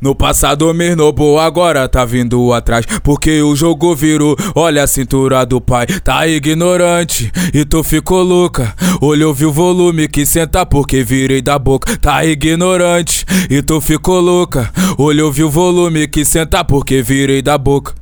No passado me agora tá vindo atrás. Porque o jogo virou, olha a cintura do pai. Tá ignorante e tu ficou louca. Olhou, viu o volume que senta porque virei da boca. Tá ignorante e tu ficou louca. Olhou, viu o volume que senta porque virei da boca.